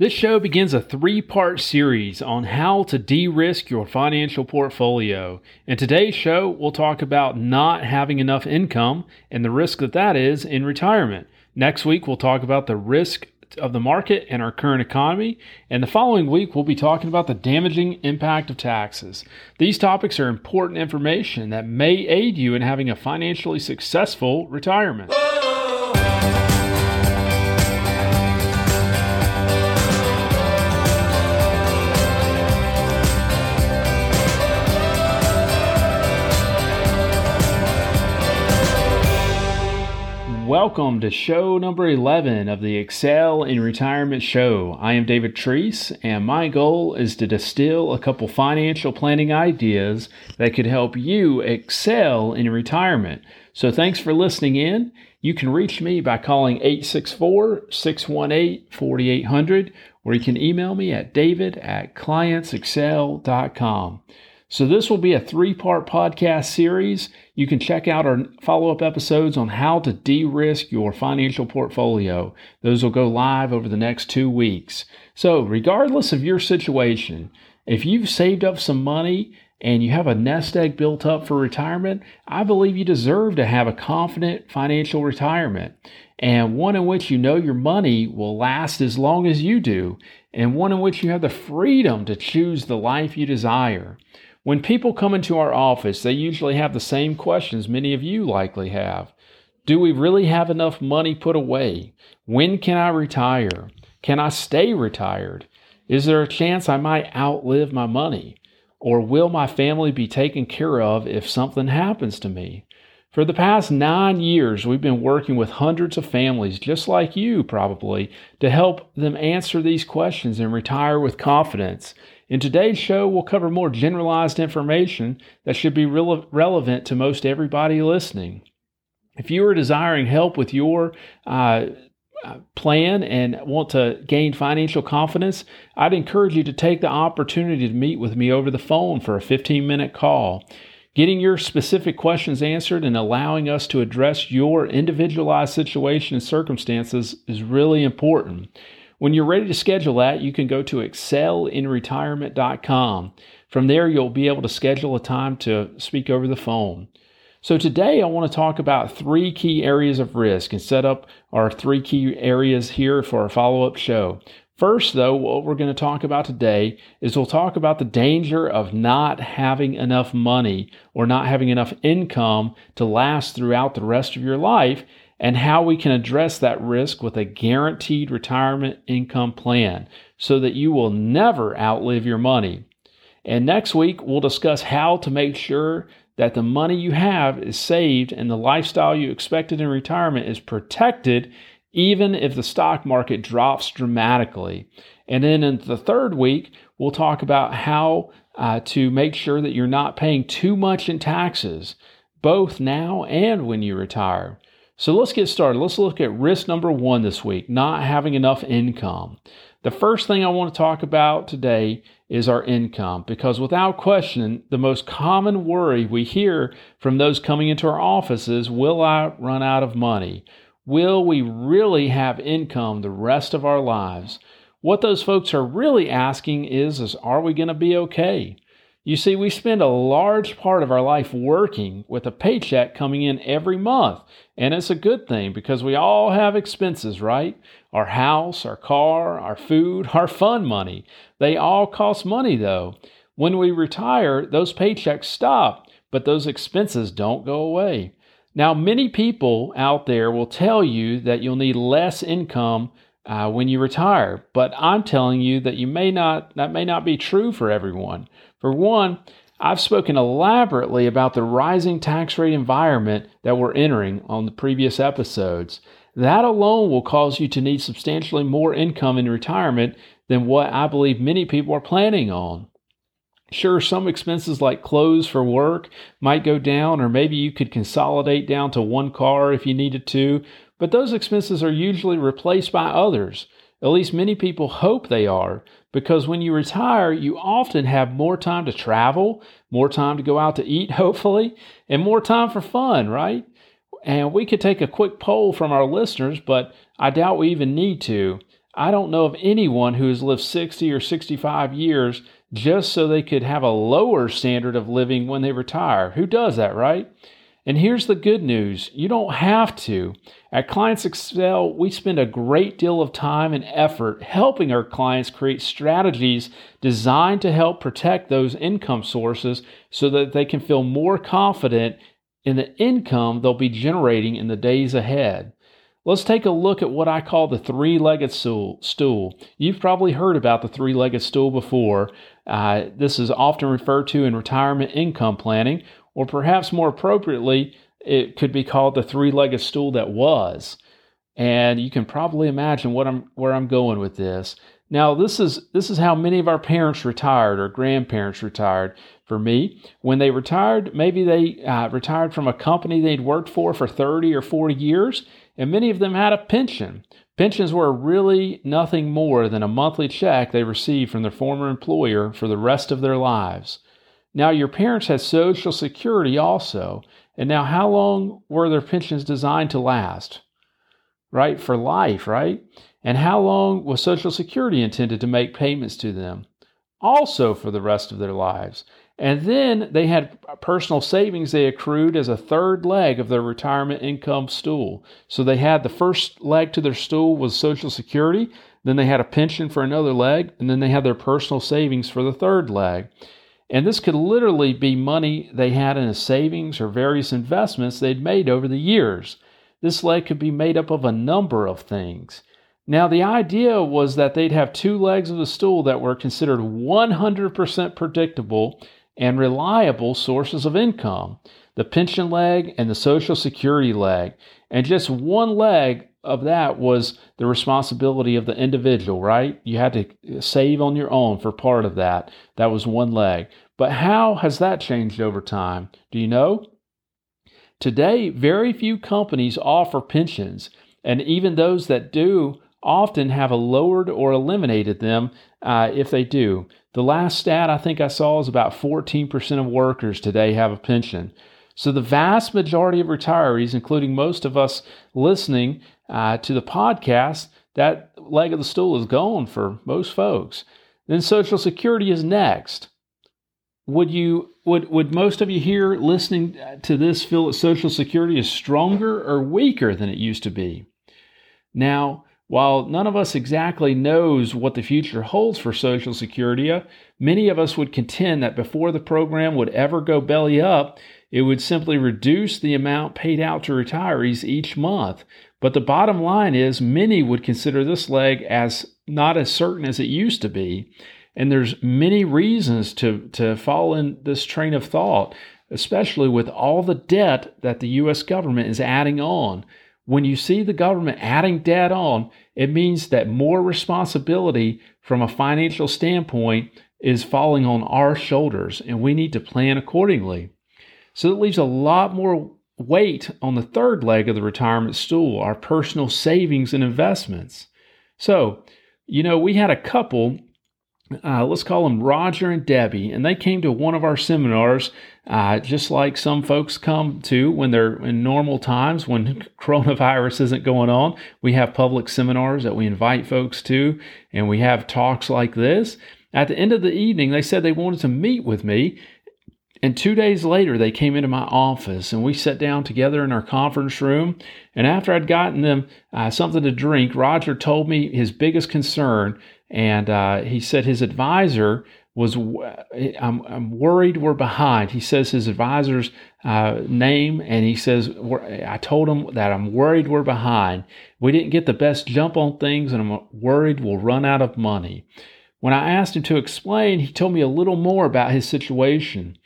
This show begins a three part series on how to de risk your financial portfolio. In today's show, we'll talk about not having enough income and the risk that that is in retirement. Next week, we'll talk about the risk of the market and our current economy. And the following week, we'll be talking about the damaging impact of taxes. These topics are important information that may aid you in having a financially successful retirement. Welcome to show number 11 of the Excel in Retirement Show. I am David Treese, and my goal is to distill a couple financial planning ideas that could help you excel in retirement. So, thanks for listening in. You can reach me by calling 864 618 4800, or you can email me at david at clientsexcel.com. So, this will be a three part podcast series. You can check out our follow up episodes on how to de risk your financial portfolio. Those will go live over the next two weeks. So, regardless of your situation, if you've saved up some money and you have a nest egg built up for retirement, I believe you deserve to have a confident financial retirement and one in which you know your money will last as long as you do, and one in which you have the freedom to choose the life you desire. When people come into our office, they usually have the same questions many of you likely have. Do we really have enough money put away? When can I retire? Can I stay retired? Is there a chance I might outlive my money? Or will my family be taken care of if something happens to me? For the past nine years, we've been working with hundreds of families, just like you probably, to help them answer these questions and retire with confidence in today's show, we'll cover more generalized information that should be re- relevant to most everybody listening. If you are desiring help with your uh, uh, plan and want to gain financial confidence, I'd encourage you to take the opportunity to meet with me over the phone for a 15 minute call. Getting your specific questions answered and allowing us to address your individualized situation and circumstances is really important. When you're ready to schedule that, you can go to excelinretirement.com. From there, you'll be able to schedule a time to speak over the phone. So, today I want to talk about three key areas of risk and set up our three key areas here for our follow up show. First, though, what we're going to talk about today is we'll talk about the danger of not having enough money or not having enough income to last throughout the rest of your life and how we can address that risk with a guaranteed retirement income plan so that you will never outlive your money. And next week, we'll discuss how to make sure that the money you have is saved and the lifestyle you expected in retirement is protected even if the stock market drops dramatically. And then in the third week, we'll talk about how uh, to make sure that you're not paying too much in taxes, both now and when you retire. So let's get started. Let's look at risk number one this week not having enough income. The first thing I want to talk about today is our income because, without question, the most common worry we hear from those coming into our offices Will I run out of money? Will we really have income the rest of our lives? What those folks are really asking is, is Are we going to be okay? You see, we spend a large part of our life working with a paycheck coming in every month. And it's a good thing because we all have expenses, right? Our house, our car, our food, our fun money. They all cost money, though. When we retire, those paychecks stop, but those expenses don't go away. Now, many people out there will tell you that you'll need less income uh, when you retire, but I'm telling you that you may not. That may not be true for everyone. For one, I've spoken elaborately about the rising tax rate environment that we're entering on the previous episodes. That alone will cause you to need substantially more income in retirement than what I believe many people are planning on. Sure, some expenses like clothes for work might go down, or maybe you could consolidate down to one car if you needed to, but those expenses are usually replaced by others. At least many people hope they are, because when you retire, you often have more time to travel, more time to go out to eat, hopefully, and more time for fun, right? And we could take a quick poll from our listeners, but I doubt we even need to. I don't know of anyone who has lived 60 or 65 years just so they could have a lower standard of living when they retire. Who does that, right? And here's the good news you don't have to. At Clients Excel, we spend a great deal of time and effort helping our clients create strategies designed to help protect those income sources so that they can feel more confident in the income they'll be generating in the days ahead. Let's take a look at what I call the three legged stool. You've probably heard about the three legged stool before. Uh, this is often referred to in retirement income planning, or perhaps more appropriately, it could be called the three-legged stool that was. And you can probably imagine what I'm where I'm going with this. Now, this is this is how many of our parents retired or grandparents retired. For me, when they retired, maybe they uh, retired from a company they'd worked for for 30 or 40 years, and many of them had a pension. Pensions were really nothing more than a monthly check they received from their former employer for the rest of their lives. Now, your parents had Social Security also, and now, how long were their pensions designed to last? Right? For life, right? And how long was Social Security intended to make payments to them? Also for the rest of their lives. And then they had personal savings they accrued as a third leg of their retirement income stool. So they had the first leg to their stool was Social Security, then they had a pension for another leg, and then they had their personal savings for the third leg. And this could literally be money they had in a savings or various investments they'd made over the years. This leg could be made up of a number of things. Now, the idea was that they'd have two legs of the stool that were considered 100% predictable and reliable sources of income the pension leg and the Social Security leg. And just one leg of that was the responsibility of the individual, right? You had to save on your own for part of that. That was one leg. But how has that changed over time? Do you know? Today, very few companies offer pensions, and even those that do often have a lowered or eliminated them uh, if they do. The last stat I think I saw is about 14% of workers today have a pension. So the vast majority of retirees, including most of us listening, uh, to the podcast, that leg of the stool is gone for most folks. Then Social Security is next. Would you would would most of you here listening to this feel that Social Security is stronger or weaker than it used to be? Now, while none of us exactly knows what the future holds for Social Security, many of us would contend that before the program would ever go belly up, it would simply reduce the amount paid out to retirees each month, but the bottom line is, many would consider this leg as not as certain as it used to be. And there's many reasons to, to fall in this train of thought, especially with all the debt that the U.S. government is adding on. When you see the government adding debt on, it means that more responsibility from a financial standpoint is falling on our shoulders, and we need to plan accordingly. So it leaves a lot more weight on the third leg of the retirement stool, our personal savings and investments. So, you know, we had a couple, uh, let's call them Roger and Debbie, and they came to one of our seminars, uh, just like some folks come to when they're in normal times when coronavirus isn't going on. We have public seminars that we invite folks to, and we have talks like this. At the end of the evening, they said they wanted to meet with me and two days later, they came into my office and we sat down together in our conference room. And after I'd gotten them uh, something to drink, Roger told me his biggest concern. And uh, he said his advisor was, I'm, I'm worried we're behind. He says his advisor's uh, name, and he says, I told him that I'm worried we're behind. We didn't get the best jump on things, and I'm worried we'll run out of money. When I asked him to explain, he told me a little more about his situation.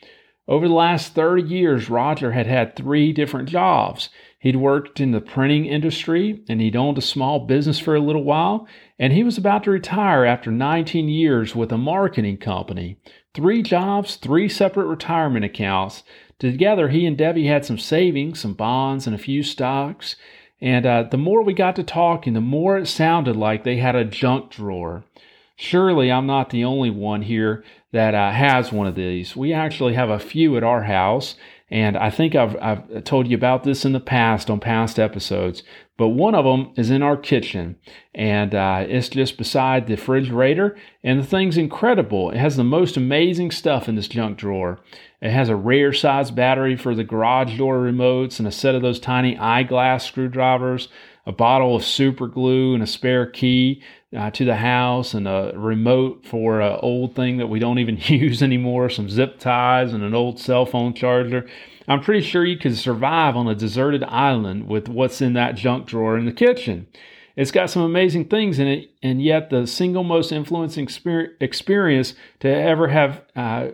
Over the last 30 years, Roger had had three different jobs. He'd worked in the printing industry and he'd owned a small business for a little while, and he was about to retire after 19 years with a marketing company. Three jobs, three separate retirement accounts. Together, he and Debbie had some savings, some bonds, and a few stocks. And uh, the more we got to talking, the more it sounded like they had a junk drawer. Surely I'm not the only one here that uh, has one of these. We actually have a few at our house, And I think I've, I've told you about this in the past on past episodes, but one of them is in our kitchen and uh, it's just beside the refrigerator. And the thing's incredible. It has the most amazing stuff in this junk drawer. It has a rare size battery for the garage door remotes and a set of those tiny eyeglass screwdrivers, a bottle of super glue and a spare key uh, to the house and a remote for an old thing that we don't even use anymore, some zip ties and an old cell phone charger. I'm pretty sure you could survive on a deserted island with what's in that junk drawer in the kitchen. It's got some amazing things in it, and yet the single most influencing experience to ever have uh,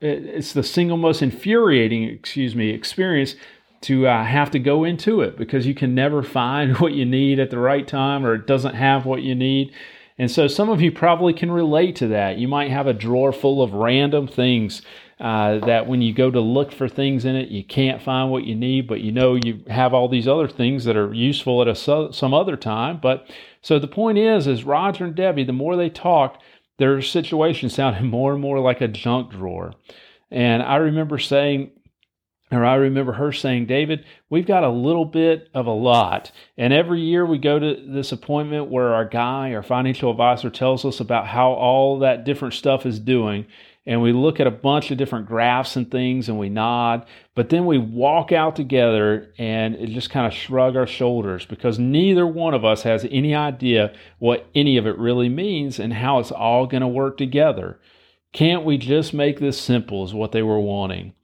it's the single most infuriating, excuse me, experience to uh, have to go into it because you can never find what you need at the right time or it doesn't have what you need. And so some of you probably can relate to that. You might have a drawer full of random things uh, that when you go to look for things in it, you can't find what you need, but you know you have all these other things that are useful at a, some other time. But so the point is, is Roger and Debbie, the more they talked, their situation sounded more and more like a junk drawer. And I remember saying, or I remember her saying, David, we've got a little bit of a lot. And every year we go to this appointment where our guy, our financial advisor, tells us about how all that different stuff is doing. And we look at a bunch of different graphs and things and we nod. But then we walk out together and just kind of shrug our shoulders because neither one of us has any idea what any of it really means and how it's all going to work together. Can't we just make this simple, is what they were wanting.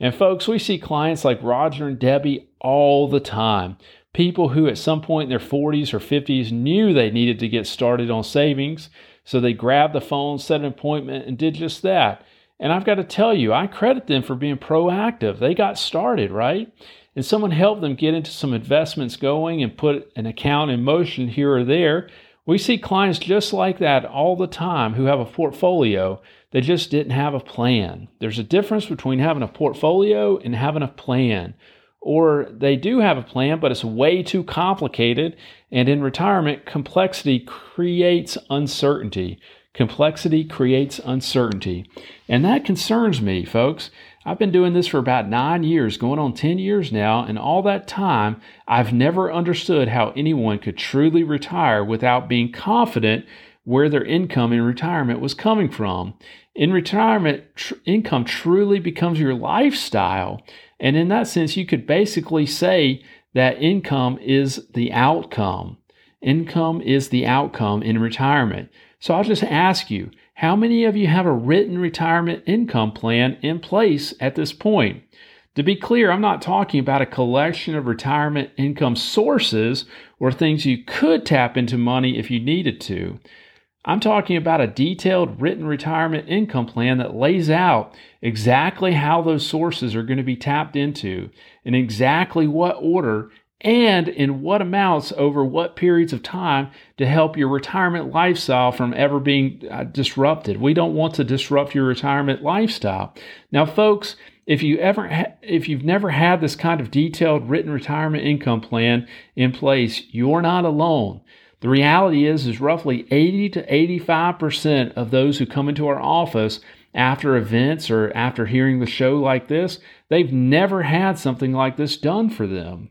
And folks, we see clients like Roger and Debbie all the time. People who at some point in their 40s or 50s knew they needed to get started on savings. So they grabbed the phone, set an appointment, and did just that. And I've got to tell you, I credit them for being proactive. They got started, right? And someone helped them get into some investments going and put an account in motion here or there. We see clients just like that all the time who have a portfolio they just didn't have a plan. There's a difference between having a portfolio and having a plan. Or they do have a plan, but it's way too complicated. And in retirement, complexity creates uncertainty. Complexity creates uncertainty. And that concerns me, folks. I've been doing this for about nine years, going on 10 years now, and all that time, I've never understood how anyone could truly retire without being confident where their income in retirement was coming from. In retirement, tr- income truly becomes your lifestyle. And in that sense, you could basically say that income is the outcome. Income is the outcome in retirement. So I'll just ask you how many of you have a written retirement income plan in place at this point? To be clear, I'm not talking about a collection of retirement income sources or things you could tap into money if you needed to. I'm talking about a detailed written retirement income plan that lays out exactly how those sources are going to be tapped into, in exactly what order, and in what amounts over what periods of time to help your retirement lifestyle from ever being uh, disrupted. We don't want to disrupt your retirement lifestyle. Now, folks, if you ever ha- if you've never had this kind of detailed written retirement income plan in place, you're not alone. The reality is is roughly 80 to 85% of those who come into our office after events or after hearing the show like this, they've never had something like this done for them.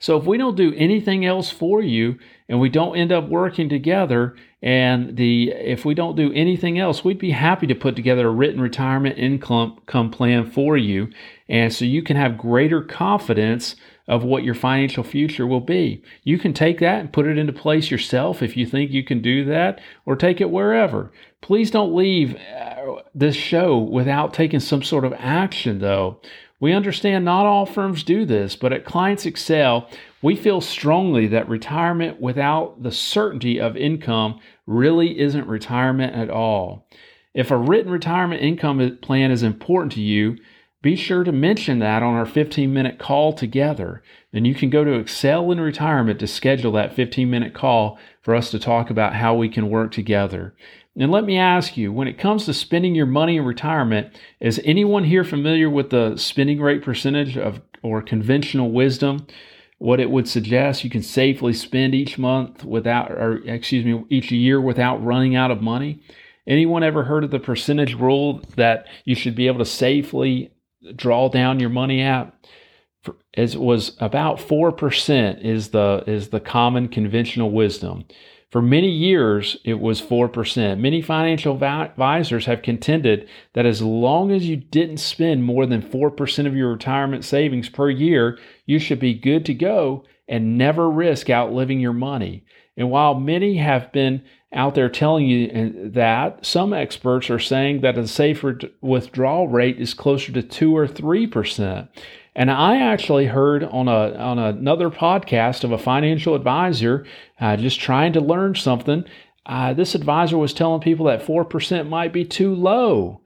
So if we don't do anything else for you and we don't end up working together and the if we don't do anything else, we'd be happy to put together a written retirement income plan for you and so you can have greater confidence of what your financial future will be. You can take that and put it into place yourself if you think you can do that, or take it wherever. Please don't leave uh, this show without taking some sort of action, though. We understand not all firms do this, but at Clients Excel, we feel strongly that retirement without the certainty of income really isn't retirement at all. If a written retirement income plan is important to you, be sure to mention that on our 15 minute call together. And you can go to Excel in Retirement to schedule that 15 minute call for us to talk about how we can work together. And let me ask you when it comes to spending your money in retirement, is anyone here familiar with the spending rate percentage of or conventional wisdom? What it would suggest you can safely spend each month without, or excuse me, each year without running out of money. Anyone ever heard of the percentage rule that you should be able to safely draw down your money as it was about 4% is the is the common conventional wisdom for many years, it was 4%. Many financial advisors have contended that as long as you didn't spend more than 4% of your retirement savings per year, you should be good to go and never risk outliving your money. And while many have been out there telling you uh, that, some experts are saying that a safer withdrawal rate is closer to 2 or 3%. And I actually heard on a on another podcast of a financial advisor uh, just trying to learn something. Uh, this advisor was telling people that four percent might be too low,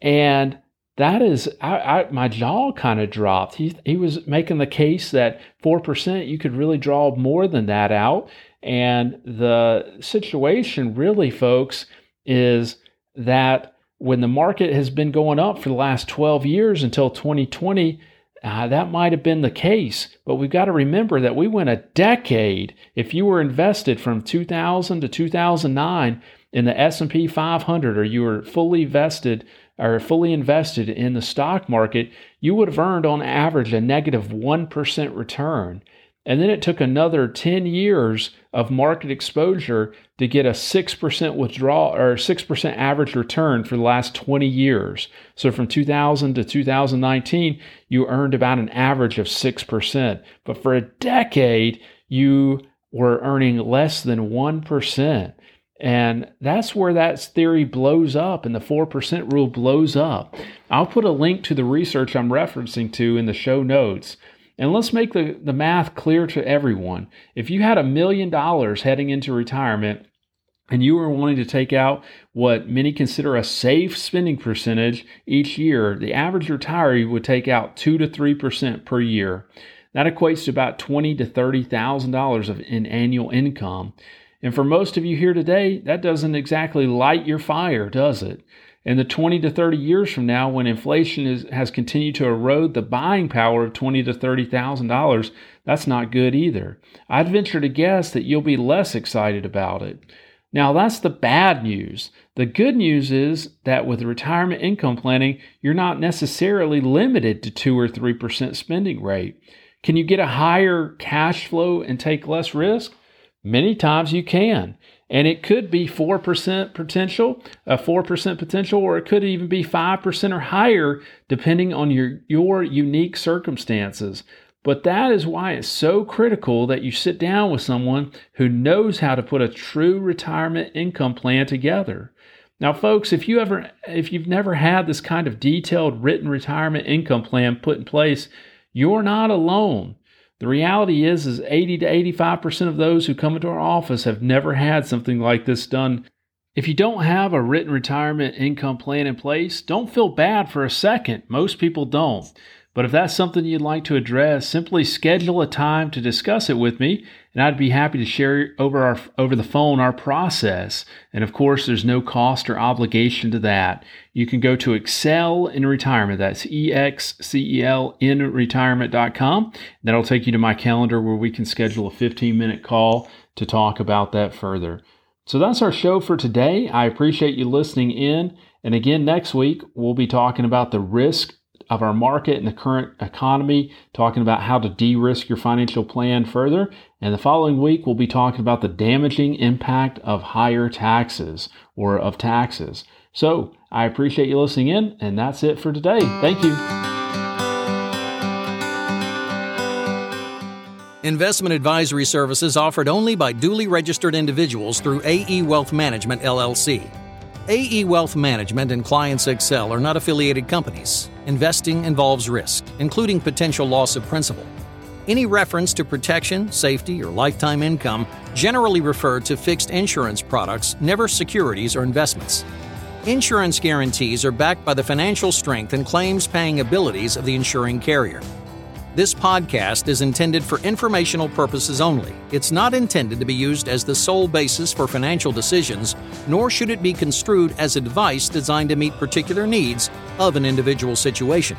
and that is I, I, my jaw kind of dropped. He he was making the case that four percent you could really draw more than that out, and the situation really, folks, is that when the market has been going up for the last 12 years until 2020 uh, that might have been the case, but we've got to remember that we went a decade. If you were invested from 2000 to 2009 in the S&P 500, or you were fully vested or fully invested in the stock market, you would have earned on average a negative 1 return. And then it took another 10 years of market exposure to get a 6% withdrawal or 6% average return for the last 20 years. So from 2000 to 2019, you earned about an average of 6%. But for a decade, you were earning less than 1%. And that's where that theory blows up and the 4% rule blows up. I'll put a link to the research I'm referencing to in the show notes. And let's make the, the math clear to everyone. If you had a million dollars heading into retirement and you were wanting to take out what many consider a safe spending percentage each year, the average retiree would take out 2 to 3% per year. That equates to about twenty to thirty thousand dollars of in annual income. And for most of you here today, that doesn't exactly light your fire, does it? And the 20 to 30 years from now, when inflation is, has continued to erode the buying power of 20 to 30 thousand dollars, that's not good either. I'd venture to guess that you'll be less excited about it. Now, that's the bad news. The good news is that with retirement income planning, you're not necessarily limited to 2 or 3% spending rate. Can you get a higher cash flow and take less risk? Many times you can. And it could be 4% potential, uh, a 4% potential, or it could even be 5% or higher, depending on your, your unique circumstances. But that is why it's so critical that you sit down with someone who knows how to put a true retirement income plan together. Now, folks, if you ever if you've never had this kind of detailed written retirement income plan put in place, you're not alone. The reality is is 80 to 85% of those who come into our office have never had something like this done. If you don't have a written retirement income plan in place, don't feel bad for a second. Most people don't. But if that's something you'd like to address, simply schedule a time to discuss it with me, and I'd be happy to share over our over the phone our process. And of course, there's no cost or obligation to that. You can go to Excel in Retirement. That's E X C E L in retirement.com. That'll take you to my calendar where we can schedule a 15 minute call to talk about that further. So that's our show for today. I appreciate you listening in. And again, next week, we'll be talking about the risk of our market and the current economy, talking about how to de risk your financial plan further. And the following week, we'll be talking about the damaging impact of higher taxes or of taxes. So I appreciate you listening in, and that's it for today. Thank you. Investment advisory services offered only by duly registered individuals through AE Wealth Management, LLC. AE Wealth Management and Clients Excel are not affiliated companies. Investing involves risk, including potential loss of principal. Any reference to protection, safety, or lifetime income generally refer to fixed insurance products, never securities or investments. Insurance guarantees are backed by the financial strength and claims paying abilities of the insuring carrier. This podcast is intended for informational purposes only. It's not intended to be used as the sole basis for financial decisions, nor should it be construed as advice designed to meet particular needs of an individual situation.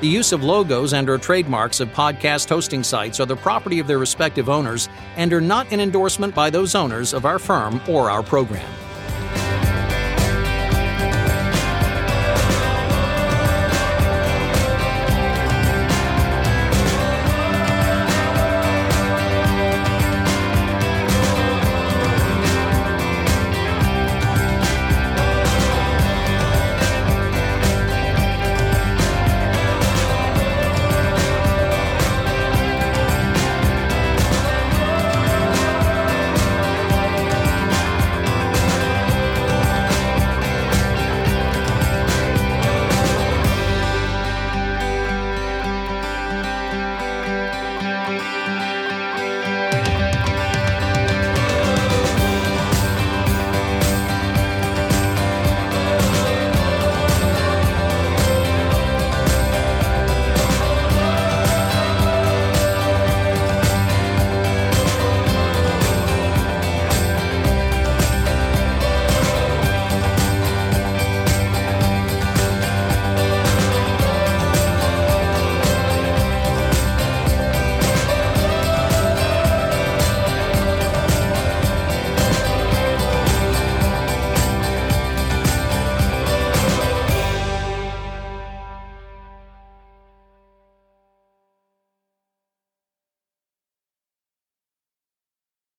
The use of logos and or trademarks of podcast hosting sites are the property of their respective owners and are not an endorsement by those owners of our firm or our program.